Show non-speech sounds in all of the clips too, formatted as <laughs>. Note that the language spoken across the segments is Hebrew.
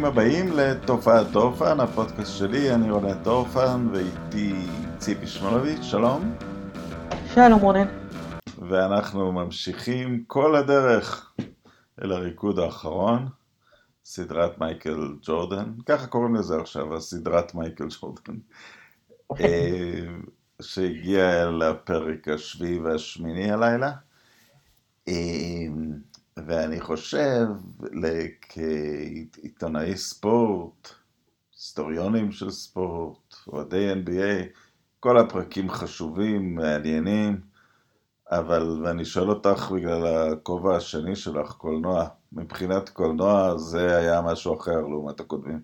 ברוכים הבאים לתופעת דורפן, הפודקאסט שלי, אני רונן דורפן, ואיתי ציפי שמולוביץ', שלום. שלום רונן. ואנחנו ממשיכים כל הדרך אל הריקוד האחרון, סדרת מייקל ג'ורדן, ככה קוראים לזה עכשיו, הסדרת מייקל ג'ורדן, אה, שהגיע אל הפרק השביעי והשמיני הלילה. ואני חושב, כעיתונאי ספורט, היסטוריונים של ספורט, אוהדי NBA, כל הפרקים חשובים, מעניינים, אבל, ואני שואל אותך בגלל הכובע השני שלך, קולנוע, מבחינת קולנוע זה היה משהו אחר לעומת הקודמים.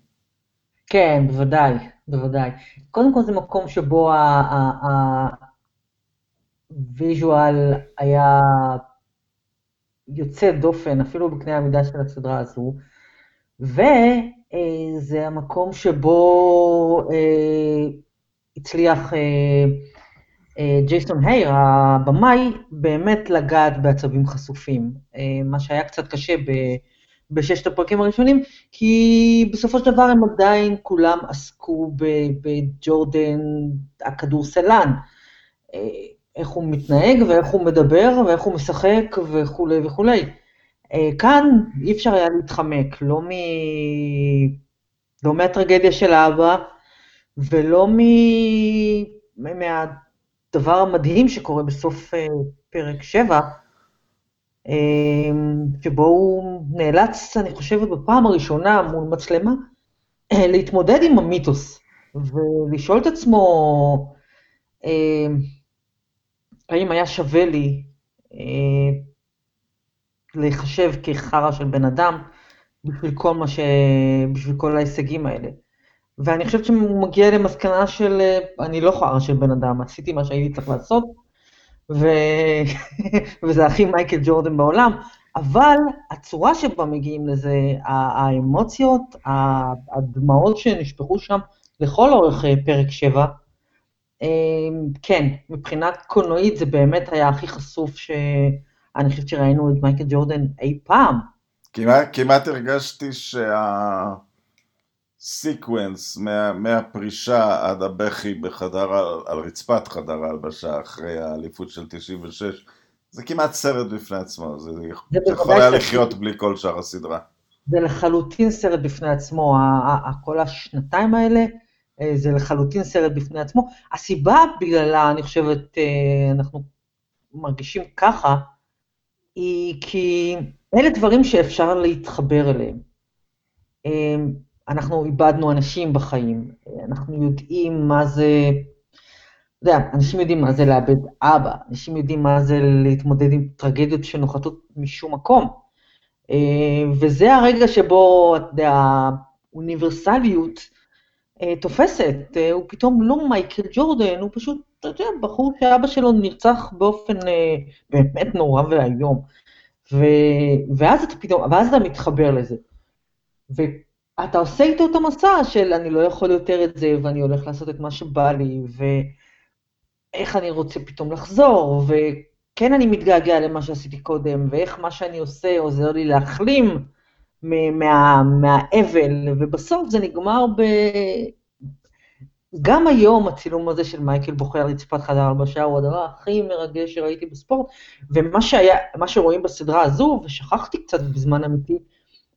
כן, בוודאי, בוודאי. קודם כל זה מקום שבו הוויז'ואל היה יוצא דופן, אפילו בקנה המידה של הסדרה הזו, וזה המקום שבו אה, הצליח אה, אה, ג'ייסון הייר, הבמאי, באמת לגעת בעצבים חשופים, מה שהיה קצת קשה ב... בששת הפרקים הראשונים, כי בסופו של דבר הם עדיין כולם עסקו בג'ורדן הכדורסלן. איך הוא מתנהג ואיך הוא מדבר ואיך הוא משחק וכולי וכולי. אה, כאן אי אפשר היה להתחמק, לא, מ... לא מהטרגדיה של האבא ולא מ... מהדבר המדהים שקורה בסוף אה, פרק 7, אה, שבו הוא נאלץ, אני חושבת, בפעם הראשונה מול מצלמה, להתמודד עם המיתוס ולשאול את עצמו, האם היה שווה לי אה, להיחשב כחרא של בן אדם בשביל כל מה ש... בשביל כל ההישגים האלה. ואני חושבת שהוא מגיע למסקנה של אה, אני לא חרא של בן אדם, עשיתי מה שהייתי צריך לעשות, ו... <laughs> וזה הכי מייקל ג'ורדן בעולם, אבל הצורה שבה מגיעים לזה, האמוציות, הדמעות שנשפכו שם לכל אורך אה, פרק 7, אמ, כן, מבחינת קולנועית זה באמת היה הכי חשוף שאני חושבת שראינו את מייקל ג'ורדן אי פעם. כמעט, כמעט הרגשתי שהסיקוונס מה, מהפרישה עד הבכי בחדר, על רצפת חדר ההלבשה אחרי האליפות של 96, זה כמעט סרט בפני עצמו, זה, זה יכול היה לחיות בלי כל שאר הסדרה. זה לחלוטין סרט בפני עצמו, כל השנתיים האלה, זה לחלוטין סרט בפני עצמו. הסיבה בגללה, אני חושבת, אה, אנחנו מרגישים ככה, היא כי אלה דברים שאפשר להתחבר אליהם. אה, אנחנו איבדנו אנשים בחיים, אנחנו יודעים מה זה, אתה יודע, אנשים יודעים מה זה לאבד אבא, אנשים יודעים מה זה להתמודד עם טרגדיות שנוחתות משום מקום. וזה הרגע שבו, אתה יודע, האוניברסליות אה, תופסת, אה, הוא פתאום לא מייקל ג'ורדן, הוא פשוט, אתה יודע, בחור שאבא שלו נרצח באופן אה, באמת נורא ואיום. ו... ואז אתה פתאום, ואז אתה מתחבר לזה. ואתה עושה איתו את המסע של אני לא יכול יותר את זה, ואני הולך לעשות את מה שבא לי, ואיך אני רוצה פתאום לחזור, וכן אני מתגעגע למה שעשיתי קודם, ואיך מה שאני עושה עוזר לי להחלים. מה, מהאבל, ובסוף זה נגמר ב... גם היום הצילום הזה של מייקל בוכה על רצפת חדר הלבשה הוא הדבר הכי מרגש שראיתי בספורט, ומה שהיה, מה שרואים בסדרה הזו, ושכחתי קצת בזמן אמיתי,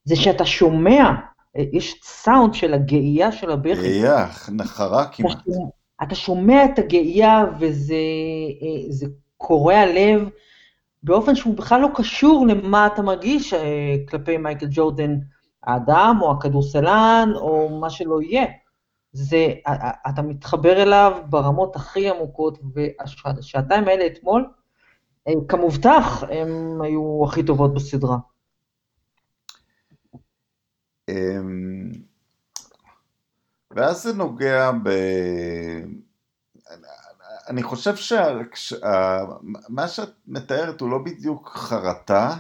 זה שאתה שומע, יש סאונד של הגאייה של הבכי. גאייה, נחרה כמעט. אתה, אתה שומע את הגאייה וזה קורע לב, באופן שהוא בכלל לא קשור למה אתה מרגיש אה, כלפי מייקל ג'ורדן, האדם או הכדורסלן או מה שלא יהיה. זה, אתה מתחבר אליו ברמות הכי עמוקות, והשעתיים האלה אתמול, אה, כמובטח, הם היו הכי טובות בסדרה. אמ, ואז זה נוגע ב... אני חושב שמה שאת מתארת הוא לא בדיוק חרטה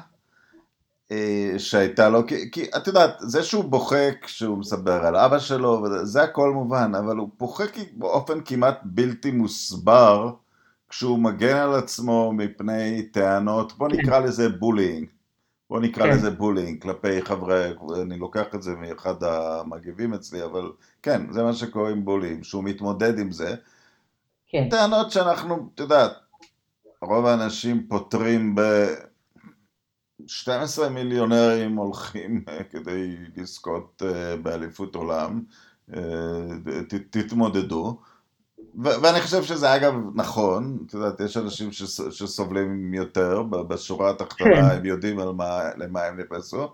אה, שהייתה לו, כי, כי את יודעת, זה שהוא בוכה כשהוא מסבר על אבא שלו, זה הכל מובן, אבל הוא בוכה באופן כמעט בלתי מוסבר כשהוא מגן על עצמו מפני טענות, בוא נקרא לזה בולינג, בוא נקרא כן. לזה bullying כלפי חברי, אני לוקח את זה מאחד המגיבים אצלי, אבל כן, זה מה שקוראים bullying, שהוא מתמודד עם זה. כן, טענות שאנחנו, את יודעת, רוב האנשים פותרים ב... 12 מיליונרים הולכים אה, כדי לזכות אה, באליפות עולם, אה, תתמודדו. ואני חושב שזה אגב נכון, את יודעת, יש אנשים שס- שסובלים יותר, בשורה התחתונה כן. הם יודעים על מה, למה הם נכנסו,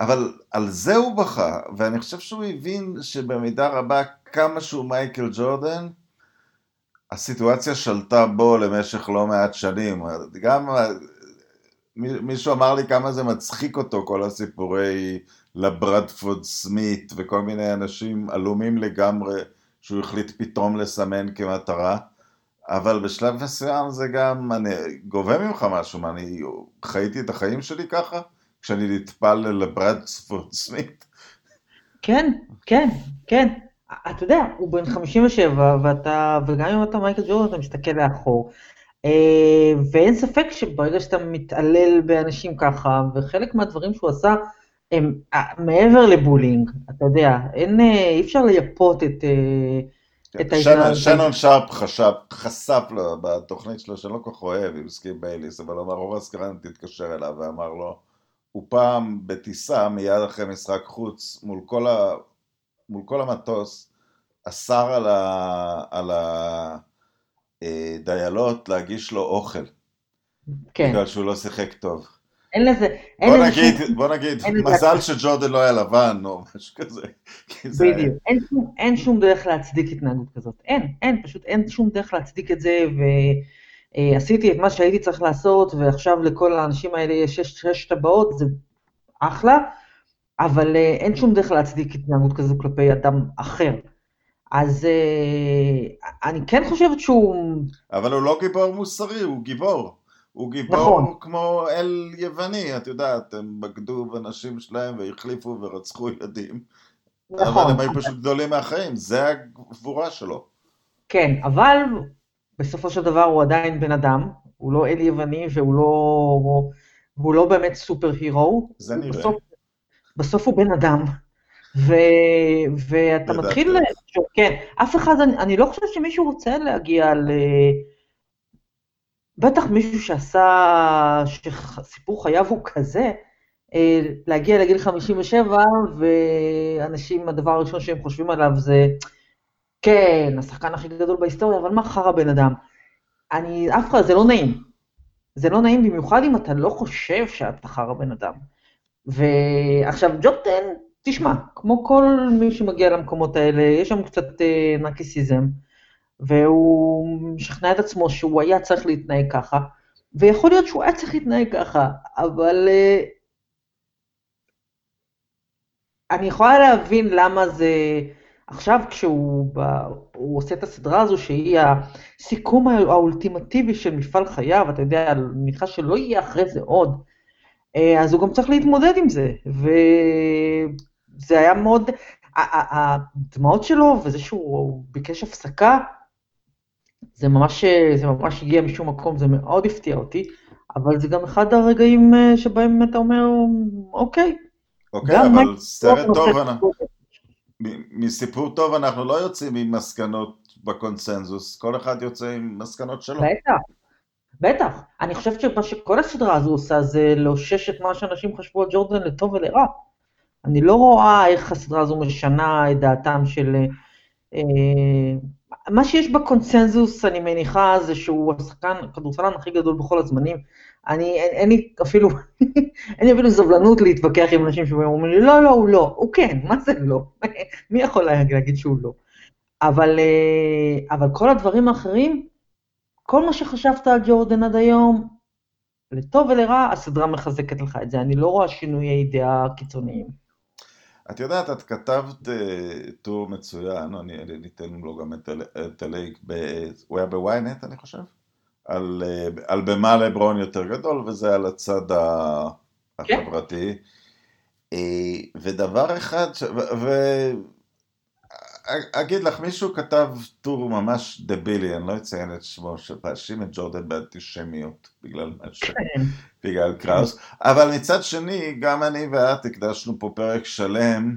אבל על זה הוא בכה, ואני חושב שהוא הבין שבמידה רבה כמה שהוא מייקל ג'ורדן, הסיטואציה שלטה בו למשך לא מעט שנים. גם מי- מישהו אמר לי כמה זה מצחיק אותו, כל הסיפורי לברדפורד סמית וכל מיני אנשים עלומים לגמרי שהוא החליט פתאום לסמן כמטרה. אבל בשלב מסוים זה גם, אני גובה ממך משהו, מה, אני חייתי את החיים שלי ככה? כשאני נטפל לברדפורד סמית? כן, כן, כן. אתה יודע, הוא בן 57, ואתה, וגם אם אתה מייקל ג'ורדן, אתה מסתכל לאחור. אה, ואין ספק שברגע שאתה מתעלל באנשים ככה, וחלק מהדברים שהוא עשה הם אה, מעבר לבולינג, אתה יודע, אין, אה, אי אפשר לייפות את, את שנון- שרפ חשב, חשף לו בתוכנית שלו, שאני לא כל כך אוהב, עם סקים בייליס, אבל הוא אמר, אורס קרנט התקשר אליו ואמר לו, הוא פעם בטיסה מיד אחרי משחק חוץ, מול כל, מול כל המטוס, אסר על, ה, על הדיילות להגיש לו אוכל, כן, בגלל שהוא לא שיחק טוב. אין לזה, אין בוא לזה נגיד, שום, בוא נגיד, מזל שג'ורדן לא היה לבן, או משהו כזה. בדיוק, אין שום, אין שום דרך להצדיק התנהגות כזאת, אין, אין, פשוט אין שום דרך להצדיק את זה, ועשיתי את מה שהייתי צריך לעשות, ועכשיו לכל האנשים האלה יש שש, שש טבעות, זה אחלה, אבל אה, אין שום דרך להצדיק התנהגות כזו כלפי אדם אחר. אז אה, אני כן חושבת שהוא, אבל הוא לא גיבור מוסרי, הוא גיבור. הוא גיבור נכון. כמו אל יווני, את יודעת, הם בגדו בנשים שלהם והחליפו ורצחו ילדים. אבל נכון, הם היו פשוט גדולים מהחיים, זה הגבורה שלו. כן, אבל בסופו של דבר הוא עדיין בן אדם, הוא לא אל יווני והוא לא, והוא לא באמת סופר הירו. זה נראה. בסוף, בסוף הוא בן אדם. ו, ואתה. מתחיל, לחשוב, כן, אף אחד, אני, אני לא חושבת שמישהו רוצה להגיע ל... בטח מישהו שעשה, שסיפור חייו הוא כזה, אה, להגיע לגיל 57, ואנשים, הדבר הראשון שהם חושבים עליו זה, כן, השחקן הכי גדול בהיסטוריה, אבל מה חרא בן אדם? אני, אף אחד, זה לא נעים. זה לא נעים במיוחד אם אתה לא חושב שאתה חרא בן אדם. ועכשיו, ג'ורדן, תשמע, כמו כל מי שמגיע למקומות האלה, יש שם קצת אה, נרקיסיזם, והוא משכנע את עצמו שהוא היה צריך להתנהג ככה, ויכול להיות שהוא היה צריך להתנהג ככה, אבל אה, אני יכולה להבין למה זה... עכשיו כשהוא ב... הוא עושה את הסדרה הזו, שהיא הסיכום האולטימטיבי של מפעל חייו, אתה יודע, אני מניחה שלא יהיה אחרי זה עוד, אז הוא גם צריך להתמודד עם זה, וזה היה מאוד... הדמעות שלו וזה שהוא ביקש הפסקה, זה ממש, זה ממש הגיע משום מקום, זה מאוד הפתיע אותי, אבל זה גם אחד הרגעים אה, שבהם אתה אומר, אוקיי, אוקיי, אבל מייק סרט ג'ורדן טוב, אנחנו- מסיפור טוב אנחנו לא יוצאים עם מסקנות בקונסנזוס, כל אחד יוצא עם מסקנות שלו. בטח, בטח. אני חושבת שמה שכל הסדרה הזו עושה זה לאושש את מה שאנשים חשבו על ג'ורדן לטוב ולרע. אני לא רואה איך הסדרה הזו משנה את דעתם של... אה, מה שיש בקונצנזוס, אני מניחה, זה שהוא השחקן, הכדורסלן הכי גדול בכל הזמנים. אני, אין, אין לי אפילו, <laughs> אין לי אפילו סבלנות להתווכח עם אנשים שאומרים לי, לא, לא, הוא לא. הוא כן, מה זה לא? <laughs> מי יכול להגיד שהוא לא? אבל, אה, אבל כל הדברים האחרים, כל מה שחשבת על ג'ורדן עד היום, לטוב ולרע, הסדרה מחזקת לך את זה. אני לא רואה שינויי דעה קיצוניים. את יודעת, את כתבת אה, טור מצוין, אני אני ניתן לו גם את הלייק, הוא היה בוויינט אני חושב, על, אה, על במה לברון יותר גדול, וזה על הצד כן. החברתי. אה, ודבר אחד, ש- ו- אגיד לך, מישהו כתב טור ממש דבילי, אני לא אציין את שמו, שפאשים את ג'ורדן באנטישמיות בגלל מה ש... כן. בגלל קראוס, אבל מצד שני, גם אני ואת הקדשנו פה פרק שלם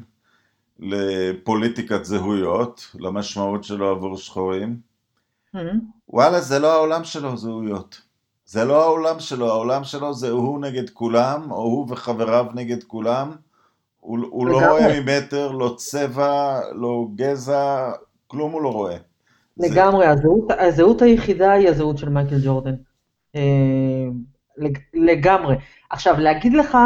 לפוליטיקת זהויות, למשמעות שלו עבור שחורים. Mhm. וואלה, זה לא העולם שלו, זהויות. זה לא העולם שלו, העולם שלו זה הוא נגד כולם, או הוא וחבריו נגד כולם. הוא, הוא לא. רואה ממטר, לא צבע, לא גזע, כלום הוא לא רואה. זה- לגמרי, הזהות, הזהות היחידה היא הזהות של מייקל ג'ורדן. אה, לג, לגמרי. עכשיו, להגיד לך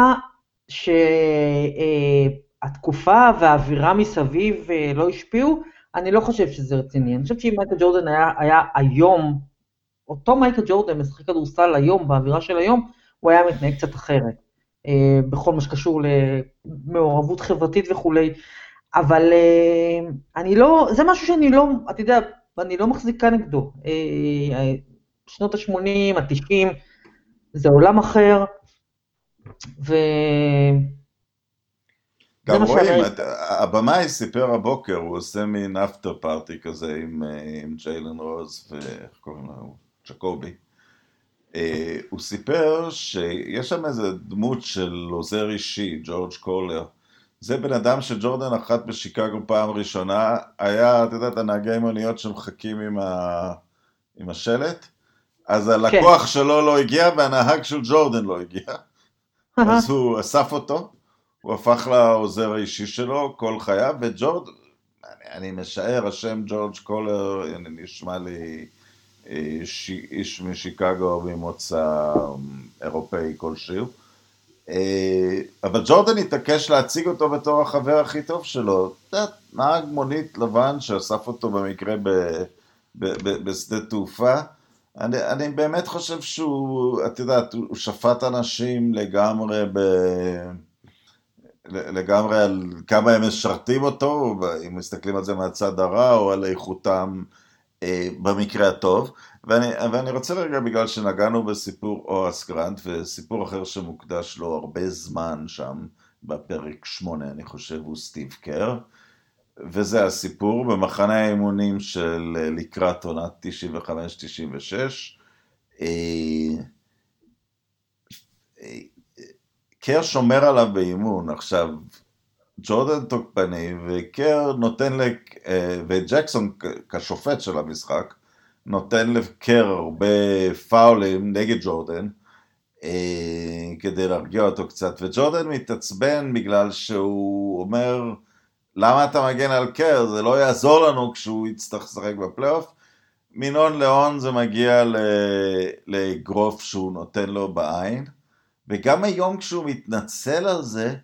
שהתקופה והאווירה מסביב אה, לא השפיעו, אני לא חושב שזה רציני. אני חושבת שאם מייקל ג'ורדן היה, היה היום, אותו מייקל ג'ורדן משחק כדורסל היום, באווירה של היום, הוא היה מתנהג קצת אחרת. אה, בכל מה שקשור למעורבות חברתית וכולי. אבל אה, אני לא, זה משהו שאני לא, אתה יודע, אני לא מחזיקה נגדו. אה, שנות ה-80, ה-90, זה עולם אחר, ו... גם רואים, את- הבמאי סיפר הבוקר, הוא עושה מין אפטר פארטי כזה עם, עם ג'יילן רוז ואיך קוראים לו? ג'קובי. אה, הוא סיפר שיש שם איזה דמות של עוזר אישי, ג'ורג' קולר. זה בן אדם שג'ורדן אחת בשיקגו פעם ראשונה, היה, את יודעת, הנהגי מוניות שמחכים עם, ה... עם השלט, אז הלקוח שלו לא הגיע והנהג של ג'ורדן לא הגיע. אז הוא אסף אותו, הוא הפך לעוזר האישי שלו כל חייו, וג'ורד, אני, אני משער, השם ג'ורג' קולר נשמע לי איש משיקגו ממוצא אירופאי כלשהו. אה, אבל ג'ורדן התעקש להציג אותו בתור החבר הכי טוב שלו. נהג מונית לבן שאסף אותו במקרה ב, ב, ב, בשדה תעופה. אני, אני באמת חושב שהוא, את יודעת, הוא שפט אנשים לגמרי ב... לגמרי על כמה הם משרתים אותו, אם מסתכלים על זה מהצד הרע, או על איכותם במקרה הטוב. ואני, ואני רוצה רגע, בגלל שנגענו בסיפור אורס גרנט, וסיפור אחר שמוקדש לו הרבה זמן שם, בפרק שמונה, אני חושב, הוא סטיב קר. וזה הסיפור במחנה האימונים של אה, לקראת עונת 95-96. קר שומר עליו באימון, עכשיו, ג'ורדן תוקפני, וקר נותן, לק... אה, וג'קסון כשופט של המשחק, נותן לקר הרבה פאולים נגד ג'ורדן, אה, כדי להרגיע אותו קצת, וג'ורדן מתעצבן בגלל שהוא אומר, למה אתה מגן על קר? זה לא יעזור לנו כשהוא יצטרך לשחק בפלייאוף. מינון להון זה מגיע לאגרוף שהוא נותן לו בעין, וגם היום כשהוא מתנצל על זה,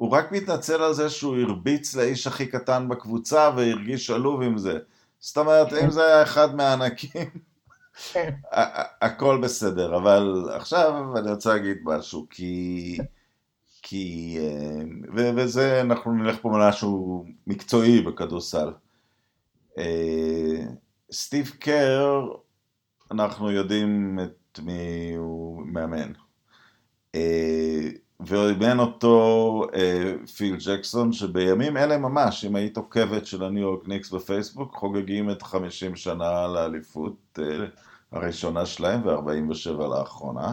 הוא רק מתנצל על זה שהוא הרביץ לאיש הכי קטן בקבוצה והרגיש עלוב עם זה. זאת אומרת, אם זה היה אחד מהענקים, כן. הכל בסדר. אבל עכשיו אני רוצה להגיד משהו, כי... כי... ו- וזה, אנחנו נלך פה משהו מקצועי בכדורסל. סטיב קר, אנחנו יודעים את מי הוא מאמן. ואימן אותו פיל ג'קסון, שבימים אלה ממש, אם היית עוקבת של הניו יורק ניקס בפייסבוק, חוגגים את 50 שנה לאליפות הראשונה שלהם, ו-47 לאחרונה.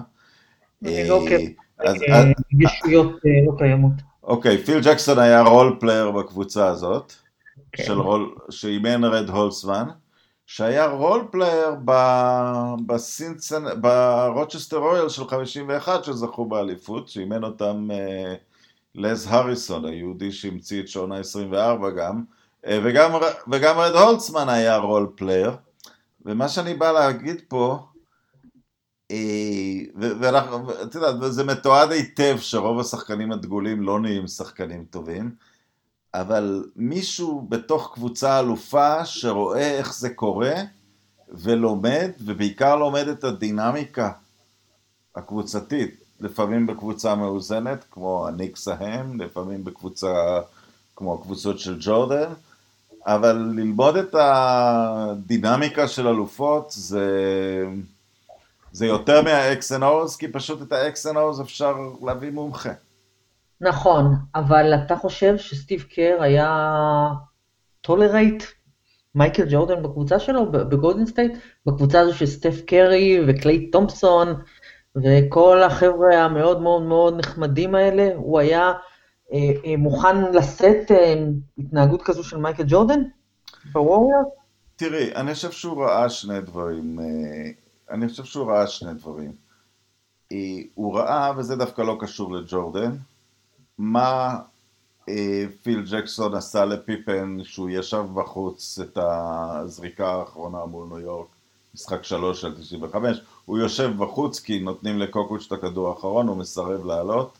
אני לא עוקבת, אז- ישויות לא קיימות. אוקיי, פיל ג'קסון היה רול פלייר בקבוצה הזאת, כן. של רול, שאימן רד הולסמן, שהיה רול פלייר בסינצן, ברוצ'סטר רויאל של 51 שזכו באליפות, שאימן אותם אה, לז הריסון, היהודי שהמציא את שעונה 24 גם, אה, וגם, וגם רד הולצמן היה role player, ומה שאני בא להגיד פה, ואנחנו, את יודעת, זה מתועד היטב שרוב השחקנים הדגולים לא נהיים שחקנים טובים, אבל מישהו בתוך קבוצה אלופה שרואה איך זה קורה ולומד, ובעיקר לומד את הדינמיקה הקבוצתית, לפעמים בקבוצה מאוזנת, כמו הניקס ההם, לפעמים בקבוצה כמו הקבוצות של ג'ורדן, אבל ללמוד את הדינמיקה של אלופות זה... זה יותר מה-X and כי פשוט את ה-X and אפשר להביא מומחה. נכון, אבל אתה חושב שסטיב קר היה טולרייט מייקל ג'ורדן בקבוצה שלו, בגולדן סטייט, בקבוצה הזו של סטף קרי וקליי תומפסון וכל החבר'ה המאוד מאוד מאוד נחמדים האלה, הוא היה אה, אה, מוכן לשאת אה, התנהגות כזו של מייקל ג'ורדן בווריור? תראי, אני חושב שהוא ראה שני דברים. אה, אני חושב שהוא ראה שני דברים. אה, הוא ראה, וזה דווקא לא קשור לג'ורדן, מה אה, פיל ג'קסון עשה לפיפן שהוא ישב בחוץ את הזריקה האחרונה מול ניו יורק, משחק שלוש של 95, הוא יושב בחוץ כי נותנים לקוקוץ' את הכדור האחרון, הוא מסרב לעלות.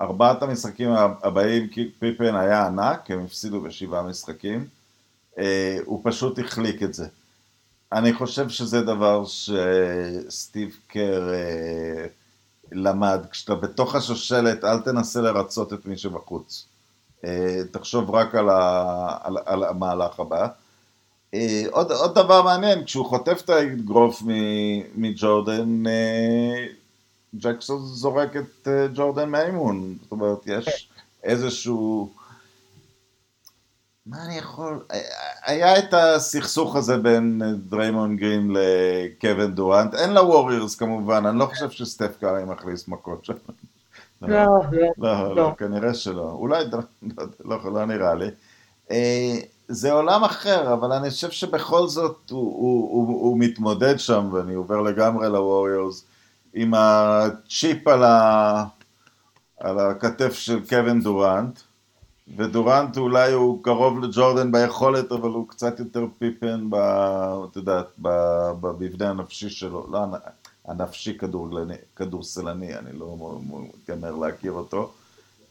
ארבעת המשחקים הבאים פיפן היה ענק, הם הפסידו בשבעה משחקים, אה, הוא פשוט החליק את זה. אני חושב שזה דבר שסטיב קר אה, למד, כשאתה בתוך השושלת, אל תנסה לרצות את מי שבחוץ. אה, תחשוב רק על, ה, על, על המהלך הבא. אה, עוד, עוד דבר מעניין, כשהוא חוטף את האגרוף מג'ורדן, אה, ג'קסון זורק את ג'ורדן מהאימון. זאת אומרת, יש איזשהו... מה אני יכול... היה את הסכסוך הזה בין דריימון גרין לקווין דורנט, אין לווריורס כמובן, אני לא חושב שסטף קארי מכניס מכות שם. לא, לא, לא, לא, כנראה שלא. אולי, לא, לא נראה לי. זה עולם אחר, אבל אני חושב שבכל זאת הוא, הוא, הוא, הוא מתמודד שם, ואני עובר לגמרי לווריורס, עם הצ'יפ על, ה, על הכתף של קווין דורנט. ודורנט אולי הוא קרוב לג'ורדן ביכולת, אבל הוא קצת יותר פיפן, ב, את יודעת, במבנה הנפשי שלו, לא הנפשי כדורסלני, אני לא מתגמר להכיר אותו.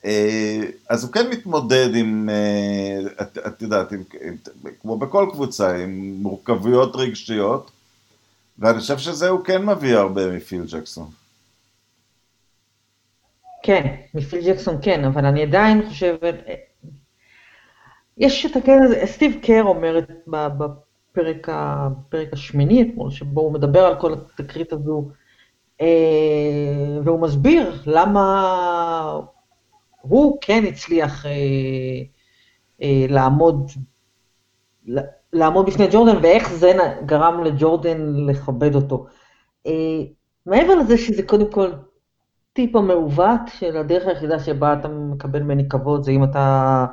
אה, אז הוא כן מתמודד עם, אה, את, את יודעת, עם, עם, כמו בכל קבוצה, עם מורכבויות רגשיות, ואני חושב שזה הוא כן מביא הרבה מפיל ג'קסון. כן, מפיל ג'קסון כן, אבל אני עדיין חושבת, יש את הקטע הזה, סטיב קר אומרת בפרק, בפרק השמיני אתמול, שבו הוא מדבר על כל התקרית הזו, אה, והוא מסביר למה הוא כן הצליח אה, אה, לעמוד, לעמוד בפני ג'ורדן, ואיך זה גרם לג'ורדן לכבד אותו. מעבר לזה שזה קודם כל טיפ המעוות של הדרך היחידה שבה אתה מקבל ממני כבוד, זה אם אתה,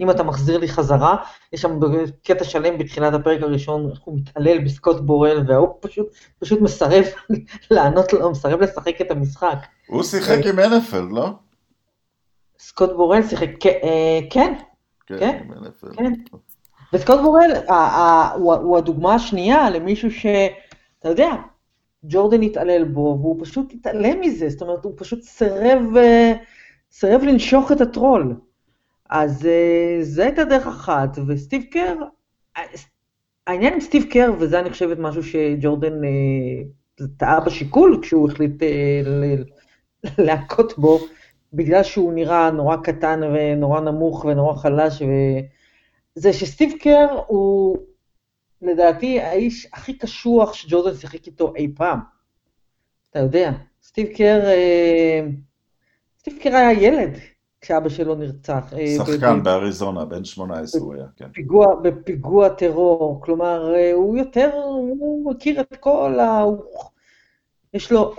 אם אתה מחזיר לי חזרה. יש שם קטע שלם בתחילת הפרק הראשון, איך הוא מתעלל בסקוט בורל, והוא פשוט, פשוט מסרב <laughs> לענות לו, מסרב לשחק את המשחק. הוא שיחק עם אלפלד, לא? סקוט בורל שיחק, אה, כן, כן, כן. כן. וסקוט בורל הוא הדוגמה השנייה למישהו ש... אתה יודע, ג'ורדן התעלל בו, והוא פשוט התעלם מזה, זאת אומרת, הוא פשוט סירב, אה, סירב לנשוך את הטרול. אז אה, זו הייתה דרך אחת, וסטיב קר, העניין עם סטיב קר, וזה אני חושבת משהו שג'ורדן טעה בשיקול כשהוא החליט להכות בו, בגלל שהוא נראה נורא קטן ונורא נמוך ונורא חלש, זה שסטיב קר הוא לדעתי האיש הכי קשוח שג'ורדן שיחק איתו אי פעם. אתה יודע, סטיב קר, אה, סטיב קר היה ילד כשאבא שלו נרצח. אה, שחקן באריזונה, בן 18 הוא היה, כן. פיגוע, בפיגוע טרור, כלומר, אה, הוא יותר, הוא מכיר את כל ה... יש לו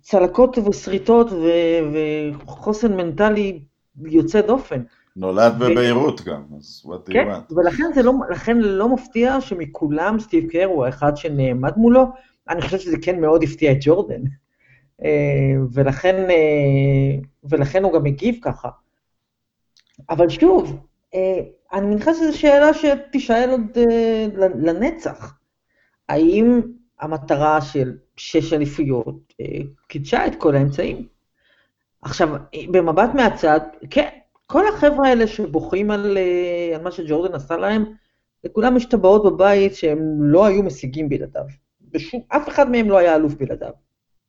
צלקות ושריטות וחוסן מנטלי יוצא דופן. נולד בביירות גם, אז what do you כן, want? ולכן זה לא, לכן לא מפתיע שמכולם סטיב קר הוא האחד שנעמד מולו, אני חושבת שזה כן מאוד הפתיע את ג'ורדן, אה, ולכן, אה, ולכן הוא גם הגיב ככה. אבל שוב, אה, אני מניחה שזו שאלה שתישאל עוד לנצח. האם המטרה של שש אליפויות קידשה את כל האמצעים? עכשיו, במבט מהצד, כן, כל החבר'ה האלה שבוכים על, אה, על מה שג'ורדן עשה להם, לכולם יש טבעות בבית שהם לא היו משיגים בלעדיו. בשום, אף אחד מהם לא היה אלוף בלעדיו.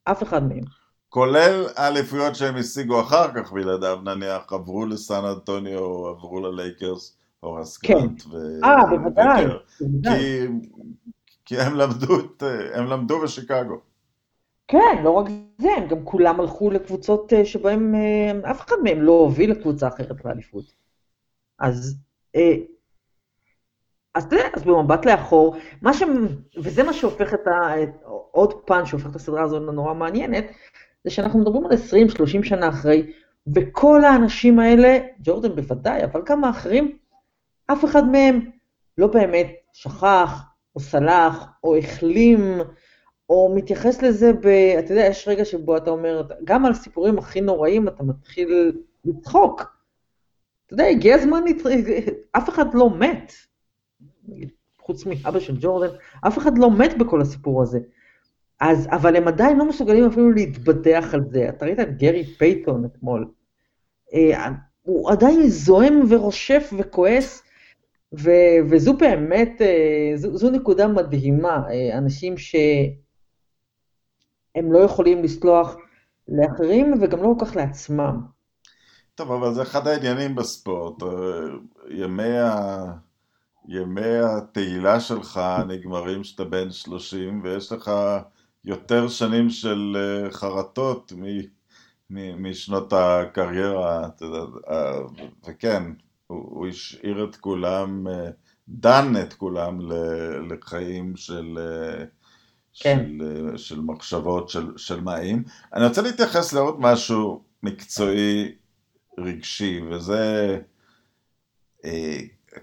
אף אחד מהם. כולל האליפויות שהם השיגו אחר כך בלעדיו, נניח עברו לסן אנטוניו, עברו ללייקרס, הורס כן. גרנט ו... אה, בוודאי. כי, כי הם למדו, הם למדו בשיקגו. כן, לא רק זה, הם גם כולם הלכו לקבוצות אה, שבהם אה, אף אחד מהם לא הוביל לקבוצה אחרת באליפות. אז אז אתה יודע, אז במבט לאחור, מה ש... וזה מה שהופך את ה... עוד פן שהופך את הסדרה הזו לנורא מעניינת, זה שאנחנו מדברים על 20-30 שנה אחרי, וכל האנשים האלה, ג'ורדן בוודאי, אבל גם האחרים, אף אחד מהם לא באמת שכח, או סלח, או החלים, או מתייחס לזה ב... אתה יודע, יש רגע שבו אתה אומר, גם על הסיפורים הכי נוראים אתה מתחיל לצחוק. אתה יודע, הגיע הזמן, אף אחד לא מת. חוץ מאבא של ג'ורדן, אף אחד לא מת בכל הסיפור הזה. אז, אבל הם עדיין לא מסוגלים אפילו להתבדח על זה. אתה ראית את גרי פייתון אתמול. אה, הוא עדיין זועם ורושף וכועס, ו, וזו באמת, אה, זו, זו נקודה מדהימה. אה, אנשים שהם לא יכולים לסלוח לאחרים וגם לא כל כך לעצמם. טוב, אבל זה אחד העניינים בספורט. ימי ה... ימי התהילה שלך נגמרים כשאתה בן 30 ויש לך יותר שנים של אה, חרטות משנות הקריירה, אה, וכן, הוא השאיר את כולם, אה, דן את כולם לחיים של, כן. של, של מחשבות, של, של מים. אני רוצה להתייחס לעוד משהו מקצועי רגשי, וזה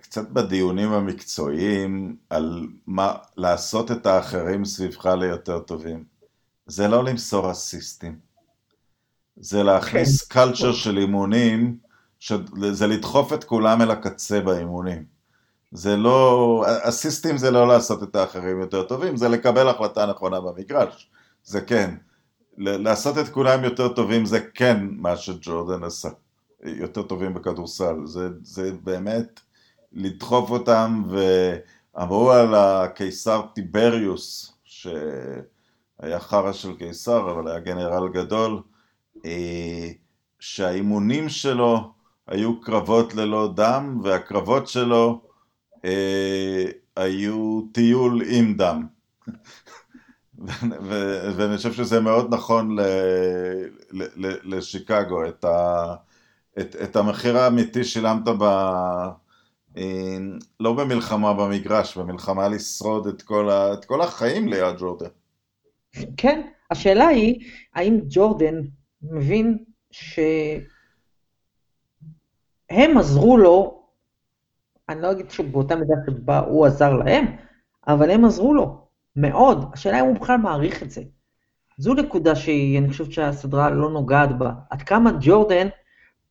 קצת בדיונים המקצועיים על מה לעשות את האחרים סביבך ליותר טובים. זה לא למסור אסיסטים. זה להכניס כן. קלצ'ר של אימונים, זה לדחוף את כולם אל הקצה באימונים. זה לא, אסיסטים זה לא לעשות את האחרים יותר טובים, זה לקבל החלטה נכונה במגרש. זה כן. לעשות את כולם יותר טובים זה כן מה שג'ורדן עשה. יותר טובים בכדורסל. זה, זה באמת... לדחוף אותם, ואמרו על הקיסר טיבריוס, שהיה חרא של קיסר, אבל היה גנרל גדול, אה, שהאימונים שלו היו קרבות ללא דם, והקרבות שלו היו טיול עם דם. ואני חושב שזה מאוד נכון לשיקגו, את, את, את המחיר האמיתי שילמת ב... אה, לא במלחמה במגרש, במלחמה לשרוד את כל, ה, את כל החיים ליד ג'ורדן. כן, השאלה היא, האם ג'ורדן מבין שהם עזרו לו, אני לא אגיד שבאותה מידה שבה הוא עזר להם, אבל הם עזרו לו, מאוד. השאלה אם הוא בכלל מעריך את זה. זו נקודה שאני חושבת שהסדרה לא נוגעת בה. עד כמה ג'ורדן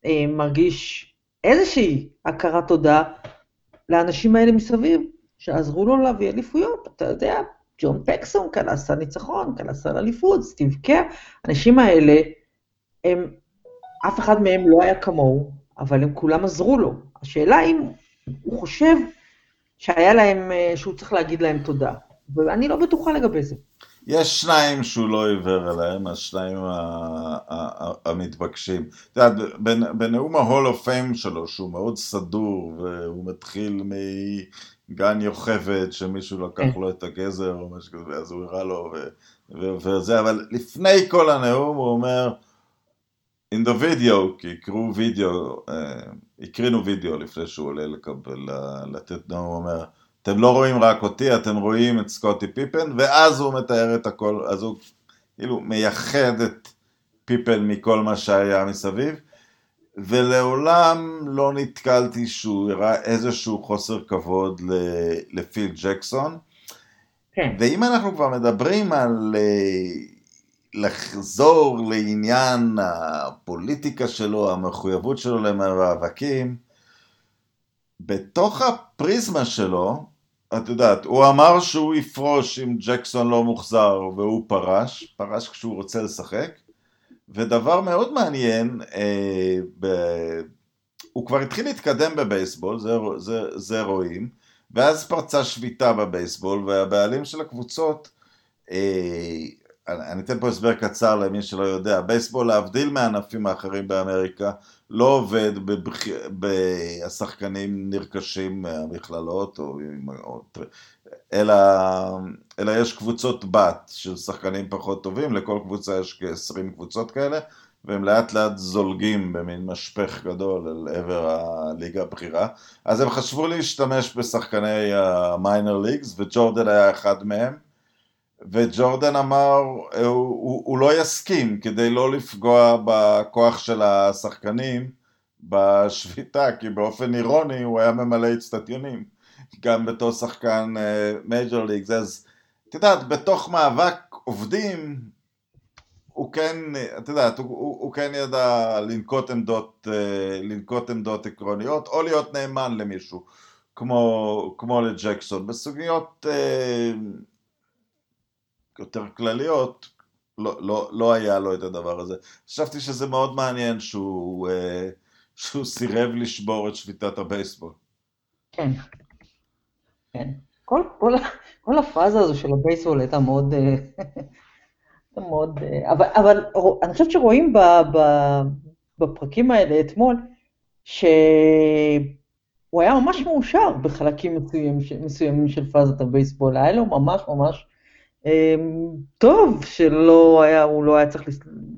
אה, מרגיש איזושהי הכרת תודה לאנשים האלה מסביב, שעזרו לו להביא אליפויות. אתה יודע, ג'ון פקסון כאן עשה ניצחון, כאן עשה אליפות, סטיב קר, האנשים האלה, הם, אף אחד מהם לא היה כמוהו, אבל הם כולם עזרו לו. השאלה אם הוא חושב שהיה להם, אה, שהוא צריך להגיד להם תודה, ואני לא בטוחה לגבי זה. יש שניים שהוא לא עיוור אליהם, השניים המתבקשים. אתה יודע, בנאום ה-Hall of Fame שלו, שהוא מאוד סדור, והוא מתחיל מגן יוכבד, שמישהו לקח כן. לו את הגזר או משהו כזה, אז הוא הראה לו וזה, אבל לפני כל הנאום הוא אומר, in the video, כי יקרו וידאו, אה, הקרינו וידאו לפני שהוא עולה לקבל, לתת נאום, הוא אומר, אתם לא רואים רק אותי, אתם רואים את סקוטי פיפן, ואז הוא מתאר את הכל, אז הוא כאילו מייחד את פיפן מכל מה שהיה מסביב, ולעולם לא נתקלתי שהוא הראה איזשהו חוסר כבוד לפיל ג'קסון. כן. ואם אנחנו כבר מדברים על אה, לחזור לעניין הפוליטיקה שלו, המחויבות שלו למאבקים, בתוך הפריזמה שלו, את יודעת, הוא אמר שהוא יפרוש אם ג'קסון לא מוחזר והוא פרש, פרש כשהוא רוצה לשחק, ודבר מאוד מעניין, אה, ב... הוא כבר התחיל להתקדם בבייסבול, זה, זה, זה רואים, ואז פרצה שביתה בבייסבול, והבעלים של הקבוצות, אה, אני אתן פה הסבר קצר למי שלא יודע, בייסבול להבדיל מהענפים האחרים באמריקה, לא עובד, בבח... ב... השחקנים נרכשים מהמכללות, או... או... אלא... אלא יש קבוצות בת של שחקנים פחות טובים, לכל קבוצה יש כ-20 קבוצות כאלה, והם לאט לאט זולגים במין משפך גדול אל עבר הליגה הבכירה. אז הם חשבו להשתמש בשחקני המיינר ליגס, וג'ורדן היה אחד מהם. וג'ורדן אמר, הוא, הוא, הוא לא יסכים כדי לא לפגוע בכוח של השחקנים בשביתה, כי באופן אירוני הוא היה ממלא אצטדיונים, גם בתור שחקן מייג'ור uh, ליגס. אז את יודעת, בתוך מאבק עובדים, הוא כן, את יודעת, הוא, הוא, הוא כן ידע לנקוט עמדות, uh, לנקוט עמדות עקרוניות, או להיות נאמן למישהו, כמו, כמו לג'קסון. בסוגיות uh, יותר כלליות, לא, לא, לא היה לו את הדבר הזה. חשבתי שזה מאוד מעניין שהוא, אה, שהוא סירב לשבור את שביתת הבייסבול. כן, כן. כל, כל, כל הפאזה הזו של הבייסבול הייתה מאוד, אה, <laughs> מאוד, אה, אבל, אבל אני חושבת שרואים ב, ב, בפרקים האלה אתמול, שהוא היה ממש מאושר בחלקים מסוימים, מסוימים של פאזת הבייסבול, היה לו ממש ממש טוב שלא היה, הוא לא היה צריך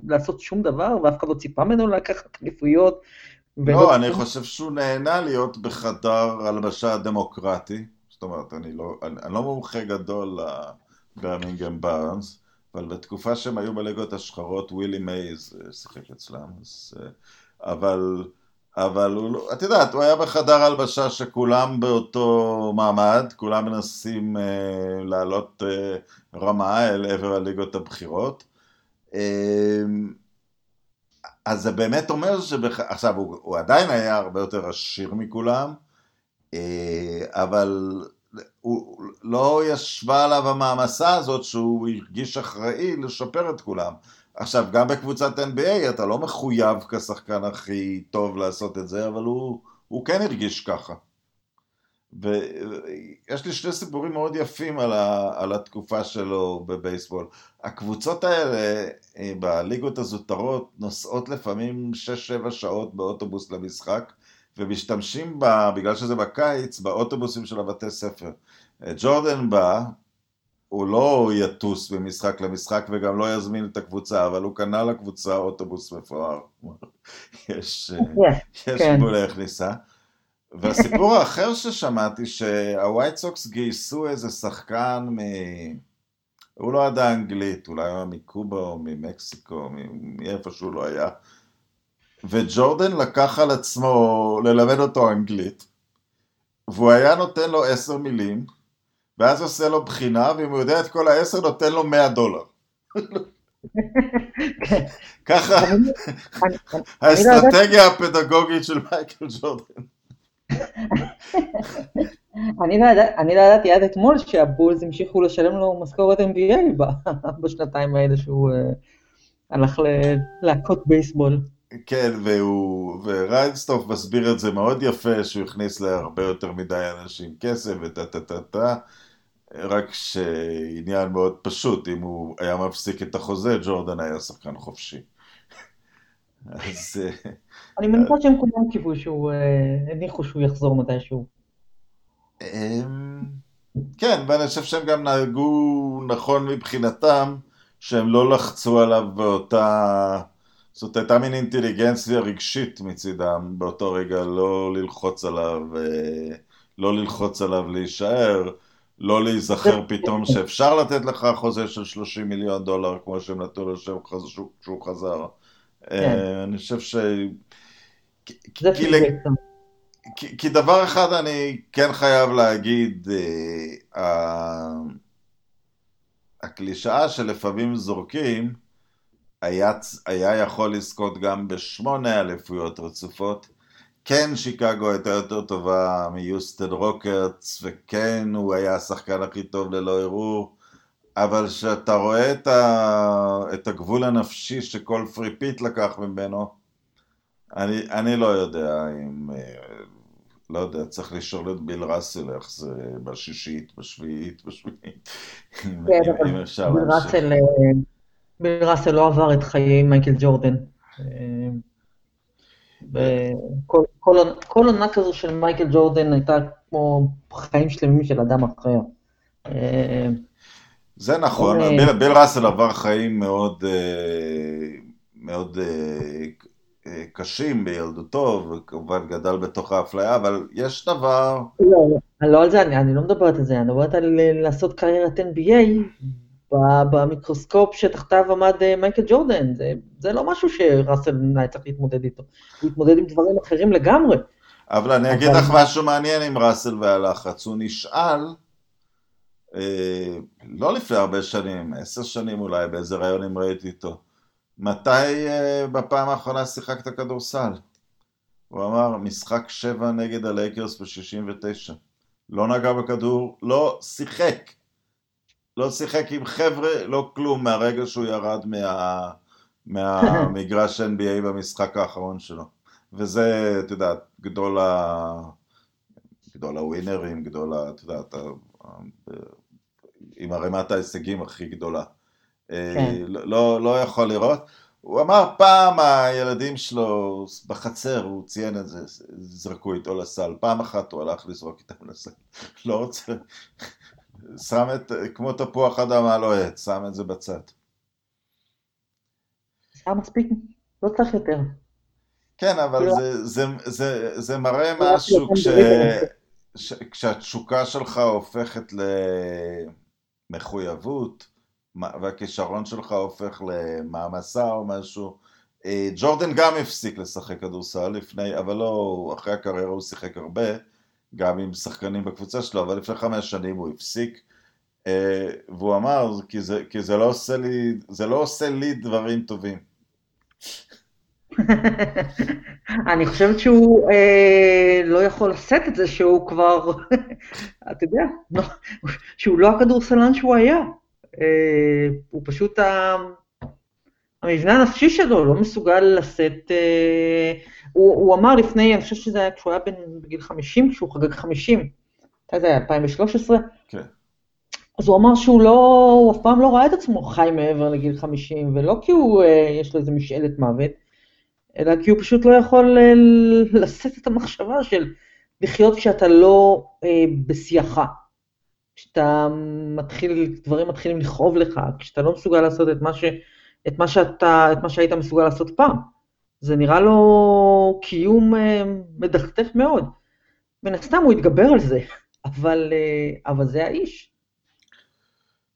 לעשות שום דבר, ואף אחד לא ציפה ממנו לקחת אליפויות. לא, אני חושב שהוא נהנה להיות בחדר הלבשה הדמוקרטי. זאת אומרת, אני לא, אני, אני לא מומחה גדול לברמינגהם בארנס, אבל בתקופה שהם היו בליגות השחורות, ווילי מייז אה, שיחק אצלם, אז, אה, אבל... אבל הוא, לא, את יודעת, הוא היה בחדר הלבשה שכולם באותו מעמד, כולם מנסים אה, לעלות אה, רמה אל עבר הליגות הבכירות. אה, אז זה באמת אומר שבח... עכשיו, הוא, הוא עדיין היה הרבה יותר עשיר מכולם, אה, אבל הוא לא ישבה עליו המעמסה הזאת שהוא הרגיש אחראי לשפר את כולם. עכשיו, גם בקבוצת NBA אתה לא מחויב כשחקן הכי טוב לעשות את זה, אבל הוא, הוא כן הרגיש ככה. ויש לי שני סיפורים מאוד יפים על, ה, על התקופה שלו בבייסבול. הקבוצות האלה אה, בליגות הזוטרות נוסעות לפעמים 6-7 שעות באוטובוס למשחק, ומשתמשים, בה, בגלל שזה בקיץ, באוטובוסים של הבתי ספר. אה, ג'ורדן בא, הוא לא יטוס ממשחק למשחק וגם לא יזמין את הקבוצה, אבל הוא קנה לקבוצה אוטובוס מפואר. יש, יש כן. גבול איך ניסה. והסיפור האחר ששמעתי, שהווייט סוקס גייסו איזה שחקן מ... הוא לא ידע אנגלית, אולי היה מקובה או ממקסיקו, מאיפה שהוא לא היה. וג'ורדן לקח על עצמו ללמד אותו אנגלית, והוא היה נותן לו עשר מילים, ואז עושה לו בחינה, ואם הוא יודע את כל העשר, נותן לו 100 דולר. ככה האסטרטגיה הפדגוגית של מייקל ג'ורדן. אני לא ידעתי עד אתמול שהבולס המשיכו לשלם לו משכורת NBA בשנתיים האלה שהוא אה, הלך להכות בייסבול. כן, והוא, וריינסטוף מסביר את זה מאוד יפה, שהוא הכניס להרבה יותר מדי אנשים כסף וטה טה טה טה, רק שעניין מאוד פשוט, אם הוא היה מפסיק את החוזה, ג'ורדן היה שחקן חופשי. אז... אה, אני מניחה שהם כולם קיוו שהוא, אה, הניחו שהוא יחזור מתישהו. אמ, כן, ואני חושב שהם גם נהגו נכון מבחינתם, שהם לא לחצו עליו באותה... זאת הייתה מין אינטליגנציה רגשית מצידם באותו רגע, לא ללחוץ עליו, אה, לא ללחוץ עליו להישאר, לא להיזכר פתאום שאפשר לתת לך חוזה של 30 מיליון דולר, כמו שהם נתנו לו כשהוא חזר. כן. אה, אני חושב ש... כי דבר אחד אני כן חייב להגיד, אה, הקלישאה שלפעמים זורקים, היה, היה יכול לזכות גם בשמונה אליפויות רצופות. כן, שיקגו הייתה יותר טובה מיוסטד רוקרטס, וכן, הוא היה השחקן הכי טוב ללא ערעור, אבל כשאתה רואה את, ה, את הגבול הנפשי שכל three-peat לקח ממנו, אני, אני לא יודע אם, אה, לא יודע, צריך לשאול את ביל ראסל איך זה בשישית, בשביעית, בשביעית, כן, אם אפשר להמשיך. ביל ראסל לא עבר את חיי מייקל ג'ורדן. כל עונה כזו של מייקל ג'ורדן הייתה כמו חיים שלמים של אדם אחר. זה נכון, ביל, ביל ראסל עבר חיים מאוד, אה, מאוד קשים בילדותו, וכמובן גדל בתוך האפליה, אבל יש דבר... לא, לא על זה, אני, אני לא מדברת על זה, אני מדברת על לעשות קריירת NBA במיקרוסקופ שתחתיו עמד מייקל ג'ורדן, זה, זה לא משהו שראסל היה צריך להתמודד איתו, הוא התמודד עם דברים אחרים לגמרי. אבל אני אגיד לך משהו מעניין עם ראסל והלחץ, הוא נשאל, אה, לא לפני הרבה שנים, עשר שנים אולי, באיזה ראיון אם ראיתי איתו, מתי אה, בפעם האחרונה שיחקת כדורסל? הוא אמר, משחק שבע נגד הלייקרס ב-69. לא נגע בכדור, לא שיחק. לא שיחק עם חבר'ה, לא כלום, מהרגע שהוא ירד מה, מהמגרש NBA במשחק האחרון שלו. וזה, את יודעת, גדול ה... גדול הווינרים, גדול ה... את יודעת, עם ערימת ההישגים הכי גדולה. אה, כן. לא, לא יכול לראות. הוא אמר פעם הילדים שלו בחצר, הוא ציין את זה, זרקו איתו לסל. פעם אחת הוא הלך לזרוק איתם לסל. לא רוצה... שם את, כמו תפוח אדמה לוהט, שם את זה בצד. שם מספיק, לא צריך יותר. כן, אבל כאילו- זה, זה, זה, זה מראה משהו כש, ש, כשהתשוקה שלך הופכת למחויבות, והכישרון שלך הופך למעמסה או משהו. אה, ג'ורדן גם הפסיק לשחק כדורסל לפני, אבל לא, אחרי הקריירה הוא שיחק הרבה, גם עם שחקנים בקבוצה שלו, אבל לפני חמש שנים הוא הפסיק. אה, והוא אמר, כי זה, כי זה לא עושה לי, זה לא עושה לי דברים טובים. אני חושבת שהוא אה, לא יכול לשאת את זה שהוא כבר, <laughs> אתה יודע, <laughs> שהוא לא הכדורסלן שהוא היה. אה, הוא פשוט, ה... המבנה הנפשי שלו לא מסוגל לשאת, אה, הוא, הוא אמר לפני, אני חושבת שזה היה כשהוא היה בן, בגיל 50, כשהוא חגג 50, מתי זה היה, 2013? כן. אז הוא אמר שהוא לא, הוא אף פעם לא ראה את עצמו חי מעבר לגיל 50, ולא כי הוא, אה, יש לו איזה משאלת מוות, אלא כי הוא פשוט לא יכול לשאת את המחשבה של לחיות כשאתה לא אה, בשיאך. כשאתה מתחיל, דברים מתחילים לכאוב לך, כשאתה לא מסוגל לעשות את מה, ש, את מה, שאתה, את מה שהיית מסוגל לעשות פעם. זה נראה לו קיום אה, מדכדך מאוד. מן הסתם הוא יתגבר על זה, אבל, אה, אבל זה האיש.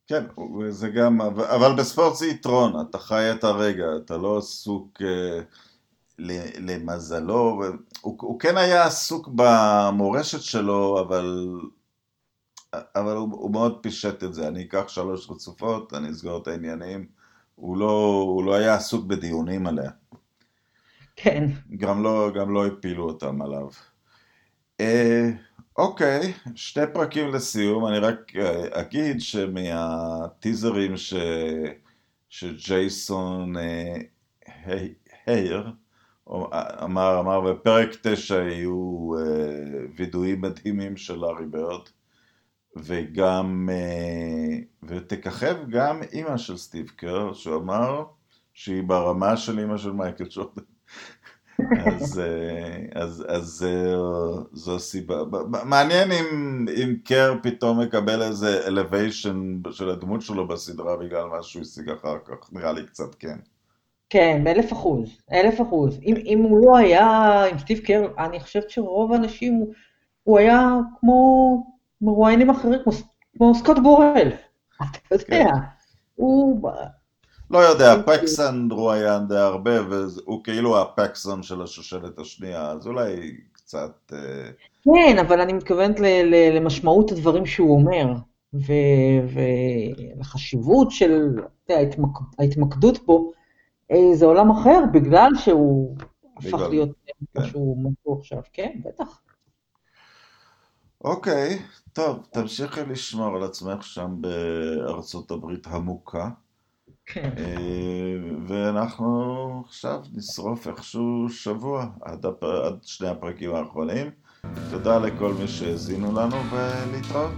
כן, זה גם, אבל בספורט זה יתרון, אתה חי את הרגע, אתה לא עסוק אה, למזלו, הוא, הוא כן היה עסוק במורשת שלו, אבל אבל הוא, הוא מאוד פישט את זה, אני אקח שלוש רצופות, אני אסגור את העניינים, הוא לא, הוא לא היה עסוק בדיונים עליה. כן. גם לא, גם לא הפילו אותם עליו. אה, אוקיי, שתי פרקים לסיום, אני רק אה, אגיד שמהטיזרים ש... שג'ייסון אה, הייר אמר, אמר בפרק תשע יהיו אה, וידואים מדהימים של לארי ברד. וגם, אה, ותככב גם אימא של סטיב קר, שהוא אמר שהיא ברמה של אימא של מייקל ג'ורדן. אז, אה, אז, אז אה, זו סיבה. מעניין אם, אם קר פתאום מקבל איזה elevation של הדמות שלו בסדרה בגלל מה שהוא השיג אחר כך, נראה לי קצת כן. כן, באלף אחוז, אלף אחוז. אם, אם הוא לא היה עם סטיב קר, אני חושבת שרוב האנשים, הוא היה כמו מרואיינים אחרים, כמו, סקוט בורל, אתה יודע, כן. הוא... לא יודע, פקסון רואיין די הרבה, והוא כאילו הפקסון של השושלת השנייה, אז אולי קצת... אה, כן, אבל אני מתכוונת למשמעות הדברים שהוא אומר, ולחשיבות של ההתמקדות בו, אה, זה עולם אחר, בגלל שהוא הפך להיות כן. משהו משהו עכשיו, כן, בטח. אוקיי, טוב, תמשיכי לשמור על עצמך שם בארצות הברית המוכה. כן. אה, ואנחנו עכשיו נשרוף איכשהו שבוע עד, הפ... עד שני הפרקים האחרונים. תודה לכל מי שהאזינו לנו ולהתראות.